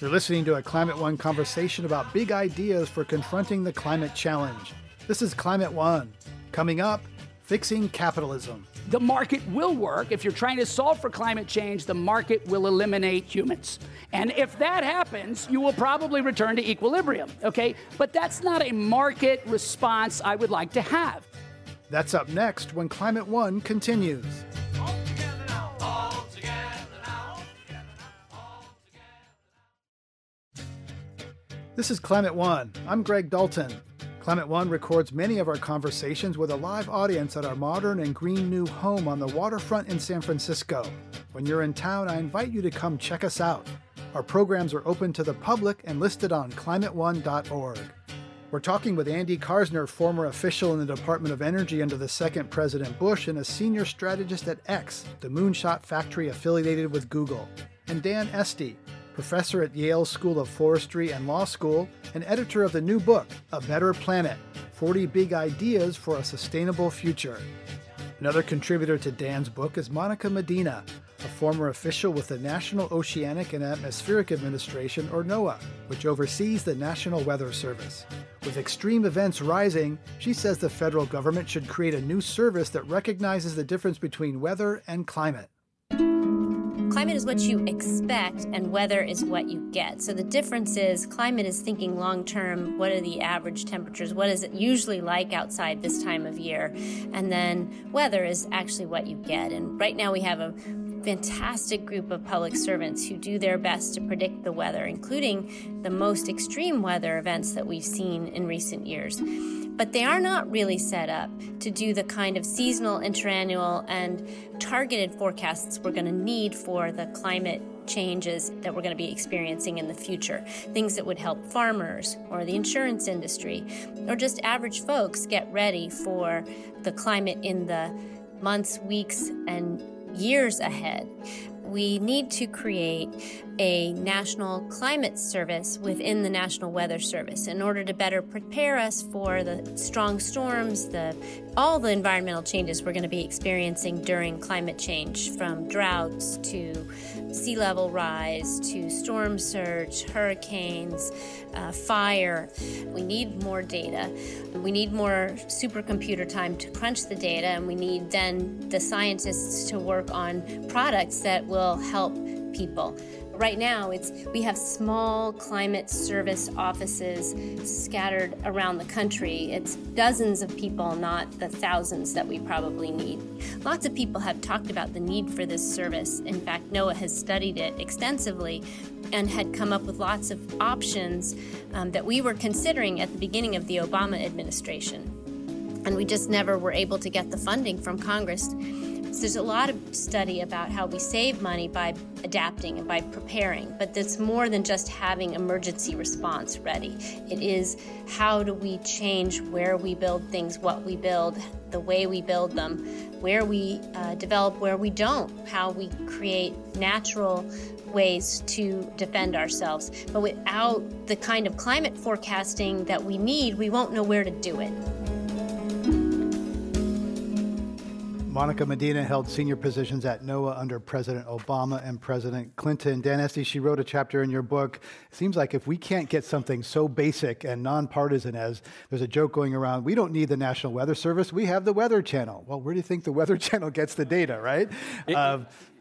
You're listening to a Climate One conversation about big ideas for confronting the climate challenge. This is Climate One. Coming up, fixing capitalism. The market will work. If you're trying to solve for climate change, the market will eliminate humans. And if that happens, you will probably return to equilibrium, okay? But that's not a market response I would like to have. That's up next when Climate One continues. This is Climate One. I'm Greg Dalton. Climate One records many of our conversations with a live audience at our modern and green new home on the waterfront in San Francisco. When you're in town, I invite you to come check us out. Our programs are open to the public and listed on climateone.org. We're talking with Andy Karsner, former official in the Department of Energy under the second President Bush and a senior strategist at X, the moonshot factory affiliated with Google, and Dan Esty, professor at Yale School of Forestry and Law School, and editor of the new book, A Better Planet 40 Big Ideas for a Sustainable Future. Another contributor to Dan's book is Monica Medina, a former official with the National Oceanic and Atmospheric Administration, or NOAA, which oversees the National Weather Service. With extreme events rising, she says the federal government should create a new service that recognizes the difference between weather and climate. Climate is what you expect, and weather is what you get. So the difference is climate is thinking long term what are the average temperatures? What is it usually like outside this time of year? And then weather is actually what you get. And right now we have a fantastic group of public servants who do their best to predict the weather, including the most extreme weather events that we've seen in recent years but they are not really set up to do the kind of seasonal, interannual, and targeted forecasts we're going to need for the climate changes that we're going to be experiencing in the future. Things that would help farmers or the insurance industry or just average folks get ready for the climate in the months, weeks, and years ahead. We need to create a national climate service within the National Weather Service in order to better prepare us for the strong storms, the all the environmental changes we're going to be experiencing during climate change from droughts to sea level rise to storm surge, hurricanes, uh, fire. We need more data. We need more supercomputer time to crunch the data, and we need then the scientists to work on products that will help people right now it's we have small climate service offices scattered around the country. It's dozens of people not the thousands that we probably need. Lots of people have talked about the need for this service. In fact NOAA has studied it extensively and had come up with lots of options um, that we were considering at the beginning of the obama administration. And we just never were able to get the funding from congress so there's a lot of study about how we save money by adapting and by preparing, but it's more than just having emergency response ready. It is how do we change where we build things, what we build, the way we build them, where we uh, develop, where we don't, how we create natural ways to defend ourselves. But without the kind of climate forecasting that we need, we won't know where to do it. Monica Medina held senior positions at NOAA under President Obama and President Clinton. Dan Esty, she wrote a chapter in your book. It seems like if we can't get something so basic and nonpartisan as there's a joke going around, we don't need the National Weather Service, we have the Weather Channel. Well, where do you think the Weather Channel gets the data, right? It, uh,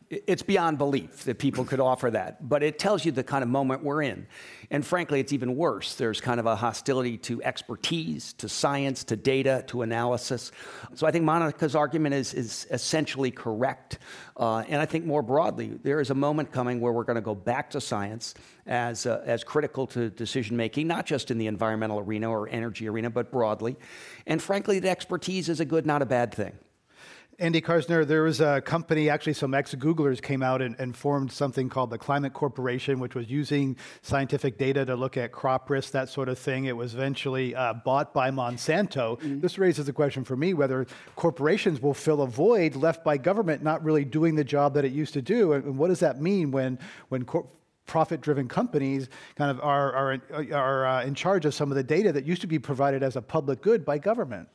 It's beyond belief that people could offer that, but it tells you the kind of moment we're in. And frankly, it's even worse. There's kind of a hostility to expertise, to science, to data, to analysis. So I think Monica's argument is, is essentially correct. Uh, and I think more broadly, there is a moment coming where we're going to go back to science as, uh, as critical to decision making, not just in the environmental arena or energy arena, but broadly. And frankly, the expertise is a good, not a bad thing. Andy Karsner, there was a company, actually, some ex Googlers came out and, and, formed something called the Climate Corporation, which was using scientific data to look at crop risk, that sort of thing. It was eventually uh, bought by Monsanto. Mm-hmm. This raises the question for me whether corporations will fill a void left by government not really doing the job that it used to do. And, and what does that mean when, when cor- profit-driven companies kind of are, are, are uh, in charge of some of the data that used to be provided as a public good by government?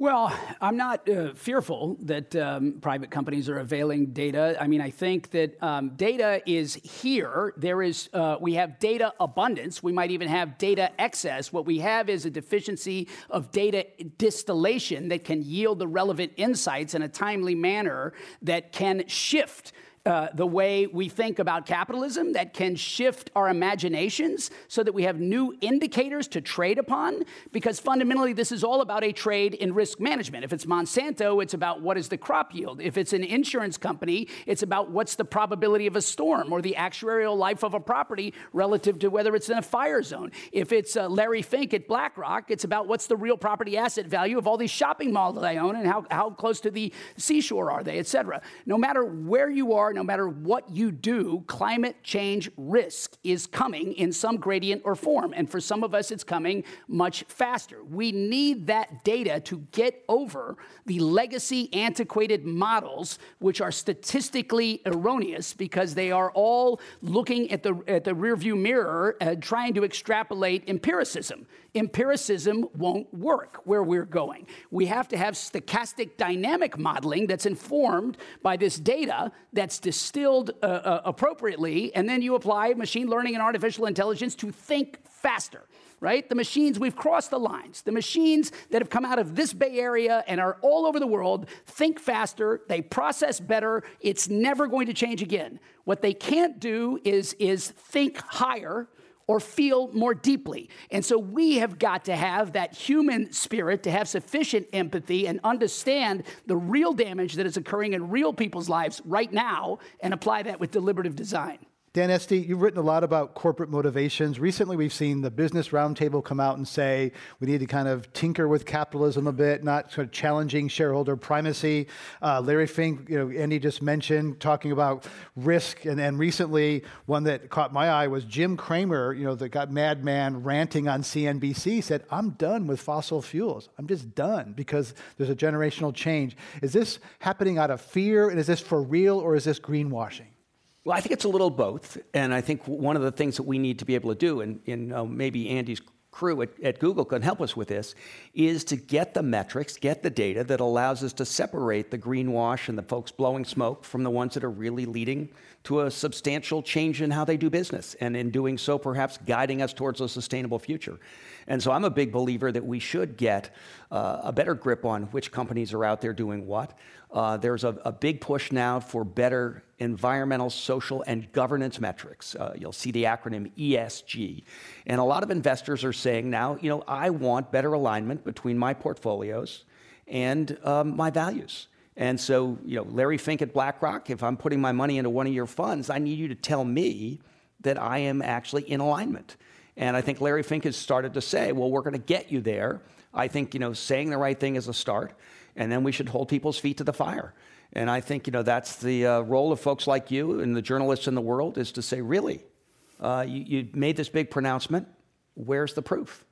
Well, I'm not uh, fearful that um, private companies are availing data. I mean, I think that um, data is here. There is, uh, we have data abundance. We might even have data excess. What we have is a deficiency of data distillation that can yield the relevant insights in a timely manner that can shift uh, the way we think about capitalism that can shift our imaginations so that we have new indicators to trade upon. Because fundamentally, this is all about a trade in risk management. If it's Monsanto, it's about what is the crop yield. If it's an insurance company, it's about what's the probability of a storm or the actuarial life of a property relative to whether it's in a fire zone. If it's uh, Larry Fink at BlackRock, it's about what's the real property asset value of all these shopping malls that I own and how, how close to the seashore are they, et cetera. No matter where you are, no matter what you do, climate change risk is coming in some gradient or form. And for some of us, it's coming much faster. We need that data to get over the legacy antiquated models, which are statistically erroneous because they are all looking at the, at the rearview mirror, uh, trying to extrapolate empiricism. Empiricism won't work where we're going. We have to have stochastic dynamic modeling that's informed by this data that's distilled uh, uh, appropriately, and then you apply machine learning and artificial intelligence to think faster right? The machines, we've crossed the lines. The machines that have come out of this Bay Area and are all over the world think faster, they process better, it's never going to change again. What they can't do is, is think higher or feel more deeply. And so we have got to have that human spirit to have sufficient empathy and understand the real damage that is occurring in real people's lives right now and apply that with deliberative design. Dan Esty, you've written a lot about corporate motivations. Recently, we've seen the Business Roundtable come out and say we need to kind of tinker with capitalism a bit, not sort of challenging shareholder primacy. Uh, Larry Fink, you know, Andy just mentioned talking about risk, and then recently one that caught my eye was Jim Cramer, you know, that got Madman ranting on CNBC, said, "I'm done with fossil fuels. I'm just done because there's a generational change." Is this happening out of fear, and is this for real, or is this greenwashing? Well, I think it's a little both. And I think one of the things that we need to be able to do, and, and uh, maybe Andy's crew at, at, Google can help us with this, is to get the metrics, get the data that allows us to separate the greenwash and the folks blowing smoke from the ones that are really leading to a substantial change in how they do business. And in doing so, perhaps guiding us towards a sustainable future. And so I'm a big believer that we should get uh, a better grip on which companies are out there doing what. Uh, there's a, a, big push now for better environmental, social, and governance metrics. Uh, you'll see the acronym ESG. And a lot of investors are saying now, you know, I want better alignment between my portfolios and um, my values. And so, you know, Larry Fink at BlackRock, if I'm putting my money into one of your funds, I need you to tell me that I am actually in alignment. And I think Larry Fink has started to say, well, we're going to get you there. I think, you know, saying the right thing is a start and then we should hold people's feet to the fire. And I think you know that's the uh, role of folks like you and the journalists in the world is to say, really, uh, you, you made this big pronouncement. Where's the proof?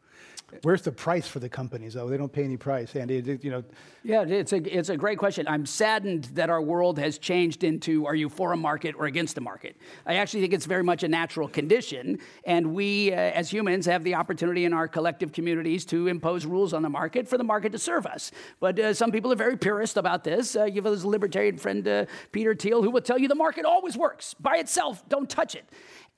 Where's the price for the companies, though? They don't pay any price, Andy. You know. Yeah, it's a it's a great question. I'm saddened that our world has changed into are you for a market or against a market? I actually think it's very much a natural condition, and we uh, as humans have the opportunity in our collective communities to impose rules on the market for the market to serve us. But uh, some people are very purist about this. Uh, you have this libertarian friend uh, Peter Thiel who will tell you the market always works by itself. Don't touch it.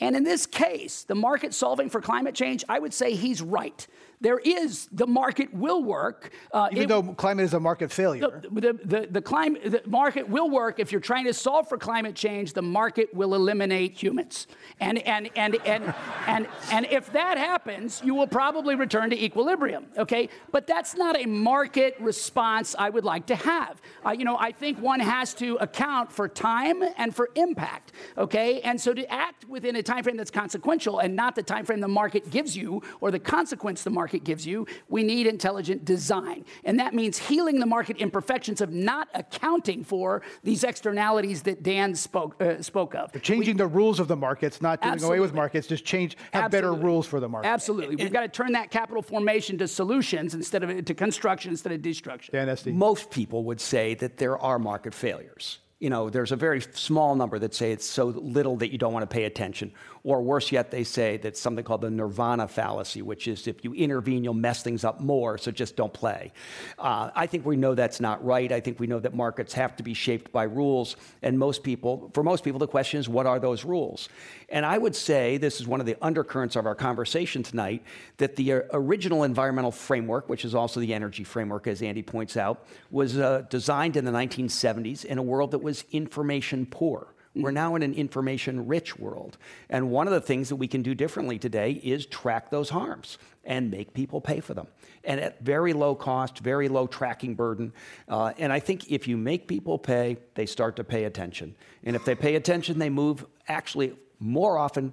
And in this case, the market solving for climate change, I would say he's right. There is, the market will work. Uh, Even it, though climate is a market failure. The, the, the, the, climate, the market will work. If you're trying to solve for climate change, the market will eliminate humans. And, and, and, and, and, and if that happens, you will probably return to equilibrium, okay? But that's not a market response I would like to have. Uh, you know, I think one has to account for time and for impact, okay? And so to act within a time frame that's consequential and not the time frame the market gives you or the consequence the market market gives you. We need intelligent design. And that means healing the market imperfections of not accounting for these externalities that Dan spoke, uh, spoke of. changing we, the rules of the markets, not doing absolutely. away with markets, just change, have absolutely. better rules for the market. Absolutely. We've got to turn that capital formation to solutions instead of to construction instead of destruction. Dan Esty. Most people would say that there are market failures you know, there's a very small number that say it's so little that you don't want to pay attention. Or worse yet, they say that something called the nirvana fallacy, which is if you intervene, you'll mess things up more, so just don't play. Uh, I think we know that's not right. I think we know that markets have to be shaped by rules. And most people, for most people, the question is, what are those rules? And I would say, this is one of the undercurrents of our conversation tonight, that the uh, original environmental framework, which is also the energy framework, as Andy points out, was uh, designed in the 1970s in a world that was information poor. We're now in an information rich world. And one of the things that we can do differently today is track those harms and make people pay for them. And at very low cost, very low tracking burden. Uh, and I think if you make people pay, they start to pay attention. And if they pay attention, they move actually more often,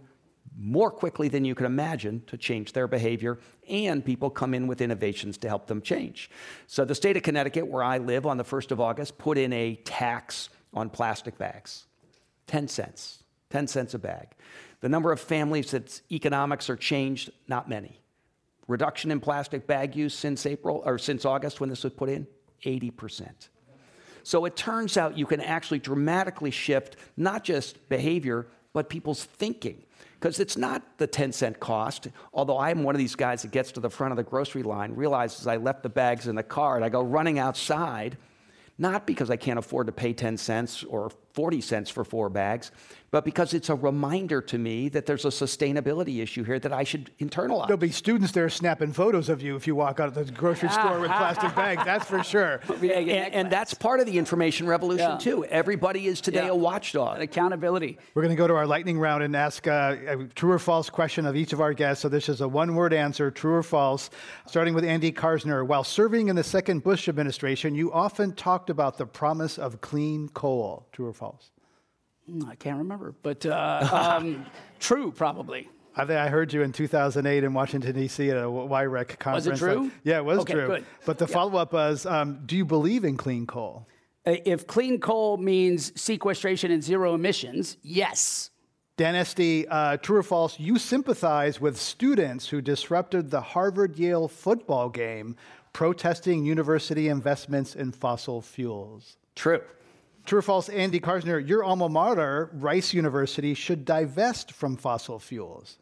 more quickly than you can imagine to change their behavior. And people come in with innovations to help them change. So the state of Connecticut, where I live, on the 1st of August, put in a tax on plastic bags. 10 cents, 10 cents a bag. The number of families that economics are changed, not many. Reduction in plastic bag use since April or since August when this was put in, 80%. So it turns out you can actually dramatically shift not just behavior, but people's thinking. Because it's not the 10 cent cost, although I'm one of these guys that gets to the front of the grocery line, realizes I left the bags in the car, and I go running outside, not because I can't afford to pay 10 cents or 40 cents for four bags, but because it's a reminder to me that there's a sustainability issue here that I should internalize. There'll be students there snapping photos of you if you walk out of the grocery store with plastic bags, that's for sure. and, and, that's part of the information revolution, yeah. too. Everybody is today yeah. a watchdog. And accountability. We're going to go to our lightning round and ask a, a true or false question of each of our guests. So this is a one word answer, true or false. Starting with Andy Karsner. While serving in the second Bush administration, you often talked about the promise of clean coal. True or false? I can't remember, but uh, um, true, probably. I think I heard you in 2008 in Washington D.C. at a YREC conference. Was it true? yeah, it was okay, true. Good. But the yeah. follow-up was, um, do you believe in clean coal? Uh, if clean coal means sequestration and zero emissions, yes. Dan uh, true or false? You sympathize with students who disrupted the Harvard-Yale football game, protesting university investments in fossil fuels. True. True or false, Andy Karsner, your alma mater, Rice University, should divest from fossil fuels?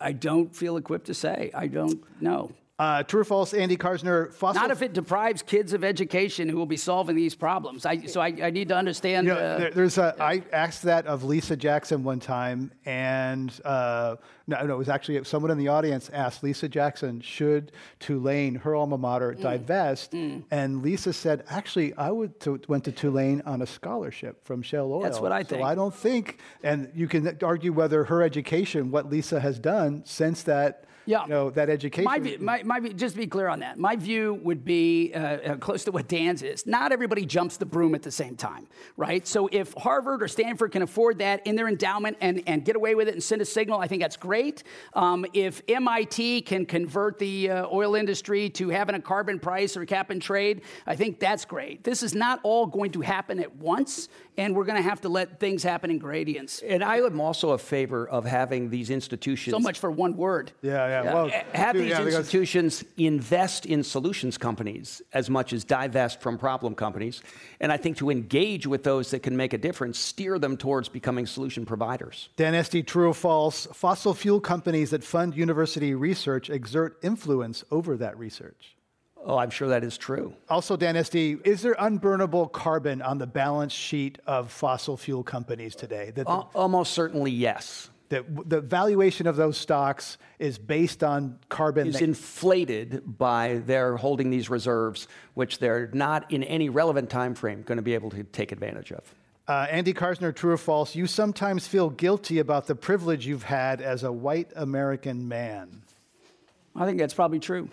I don't feel equipped to say. I don't know. Uh, true or false, Andy Karsner? Fossil Not if it deprives kids of education who will be solving these problems. I, so I, I, need to understand. You know, uh, there, there's a, I asked that of Lisa Jackson one time, and uh, no, no, it was actually someone in the audience asked Lisa Jackson, should Tulane, her alma mater, mm. divest? Mm. And Lisa said, actually, I would to, went to Tulane on a scholarship from Shell Oil. That's what I think. So I don't think, and you can argue whether her education, what Lisa has done since that yeah. you know, that education. My, view, my, my view, just to be clear on that, my view would be uh, uh, close to what Dan's is. Not everybody jumps the broom at the same time, right? So if Harvard or Stanford can afford that in their endowment and, and get away with it and send a signal, I think that's great. Um, if MIT can convert the uh, oil industry to having a carbon price or cap and trade, I think that's great. This is not all going to happen at once, and we're going to have to let things happen in gradients. And I am also a favor of having these institutions. So much for one word. Yeah, yeah yeah. Well, have these yeah, institutions invest in solutions companies as much as divest from problem companies. And I think to engage with those that can make a difference, steer them towards becoming solution providers. Dan Esty, true or false? Fossil fuel companies that fund university research exert influence over that research. Oh, I'm sure that is true. Also, Dan is there unburnable carbon on the balance sheet of fossil fuel companies today? That the- Almost certainly, yes. That the valuation of those stocks is based on carbon. Is inflated by their holding these reserves, which they're not in any relevant time frame going to be able to take advantage of. Uh, Andy Karsner, true or false? You sometimes feel guilty about the privilege you've had as a white American man. I think that's probably true.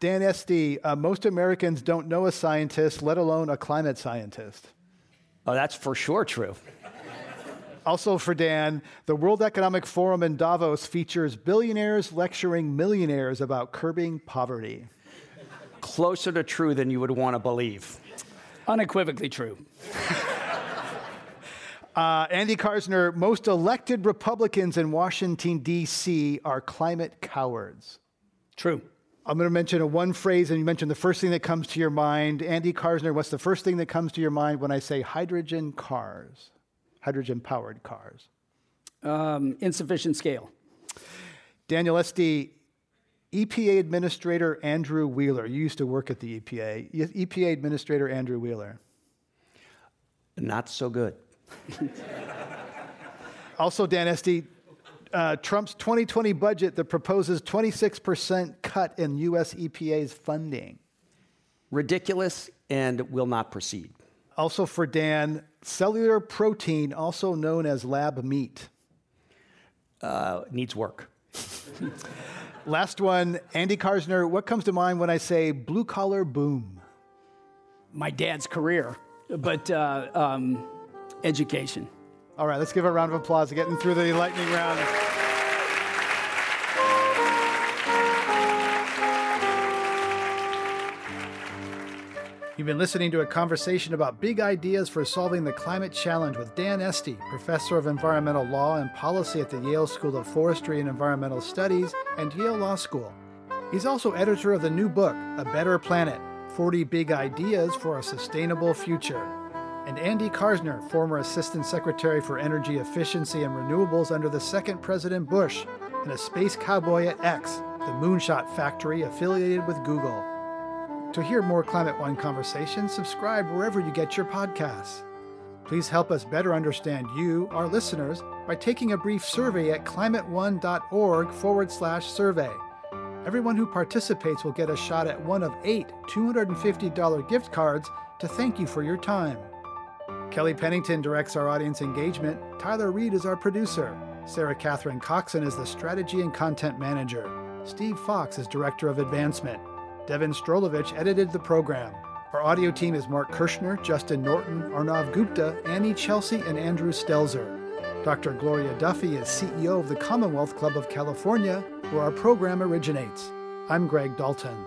Dan Esty, uh, most Americans don't know a scientist, let alone a climate scientist. Oh, that's for sure true. Also, for Dan, the World Economic Forum in Davos features billionaires lecturing millionaires about curbing poverty. Closer to true than you would want to believe. Unequivocally true. Uh, Andy Karsner, most elected Republicans in Washington, D.C. are climate cowards. True. I'm going to mention a one phrase, and you mentioned the first thing that comes to your mind. Andy Karsner, what's the first thing that comes to your mind when I say hydrogen cars, hydrogen powered cars? Um, insufficient scale. Daniel Esty, EPA Administrator Andrew Wheeler. You used to work at the EPA. EPA Administrator Andrew Wheeler. Not so good. Also, Dan Esty, uh, Trump's 2020 budget that proposes 26% cut in U.S. EPA's funding. Ridiculous and will not proceed. Also, for Dan, cellular protein, also known as lab meat. Uh, needs work. Last one, Andy Karsner. What comes to mind when I say blue collar boom? My dad's career, but uh, um, education. All right, let's give a round of applause to getting through the lightning round. You've been listening to a conversation about big ideas for solving the climate challenge with Dan Esty, professor of environmental law and policy at the Yale School of Forestry and Environmental Studies and Yale Law School. He's also editor of the new book, A Better Planet 40 Big Ideas for a Sustainable Future. And Andy Karsner, former Assistant Secretary for Energy Efficiency and Renewables under the second President Bush, and a space cowboy at X, the moonshot factory affiliated with Google. To hear more Climate One conversations, subscribe wherever you get your podcasts. Please help us better understand you, our listeners, by taking a brief survey at climateone.org forward slash survey. Everyone who participates will get a shot at one of eight $250 gift cards to thank you for your time. Kelly Pennington directs our audience engagement. Tyler Reed is our producer. Sara-Katherine Coxon is the strategy and content manager. Steve Fox is director of advancement. Devon Strolovitch edited the program. Our audio team is Mark Kirschner, Justin Norton, Arnav Gupta, Annie Chelsea, and Andrew Stelzer. Dr. Gloria Duffy is CEO of the Commonwealth Club of California, where our program originates. I'm Greg Dalton.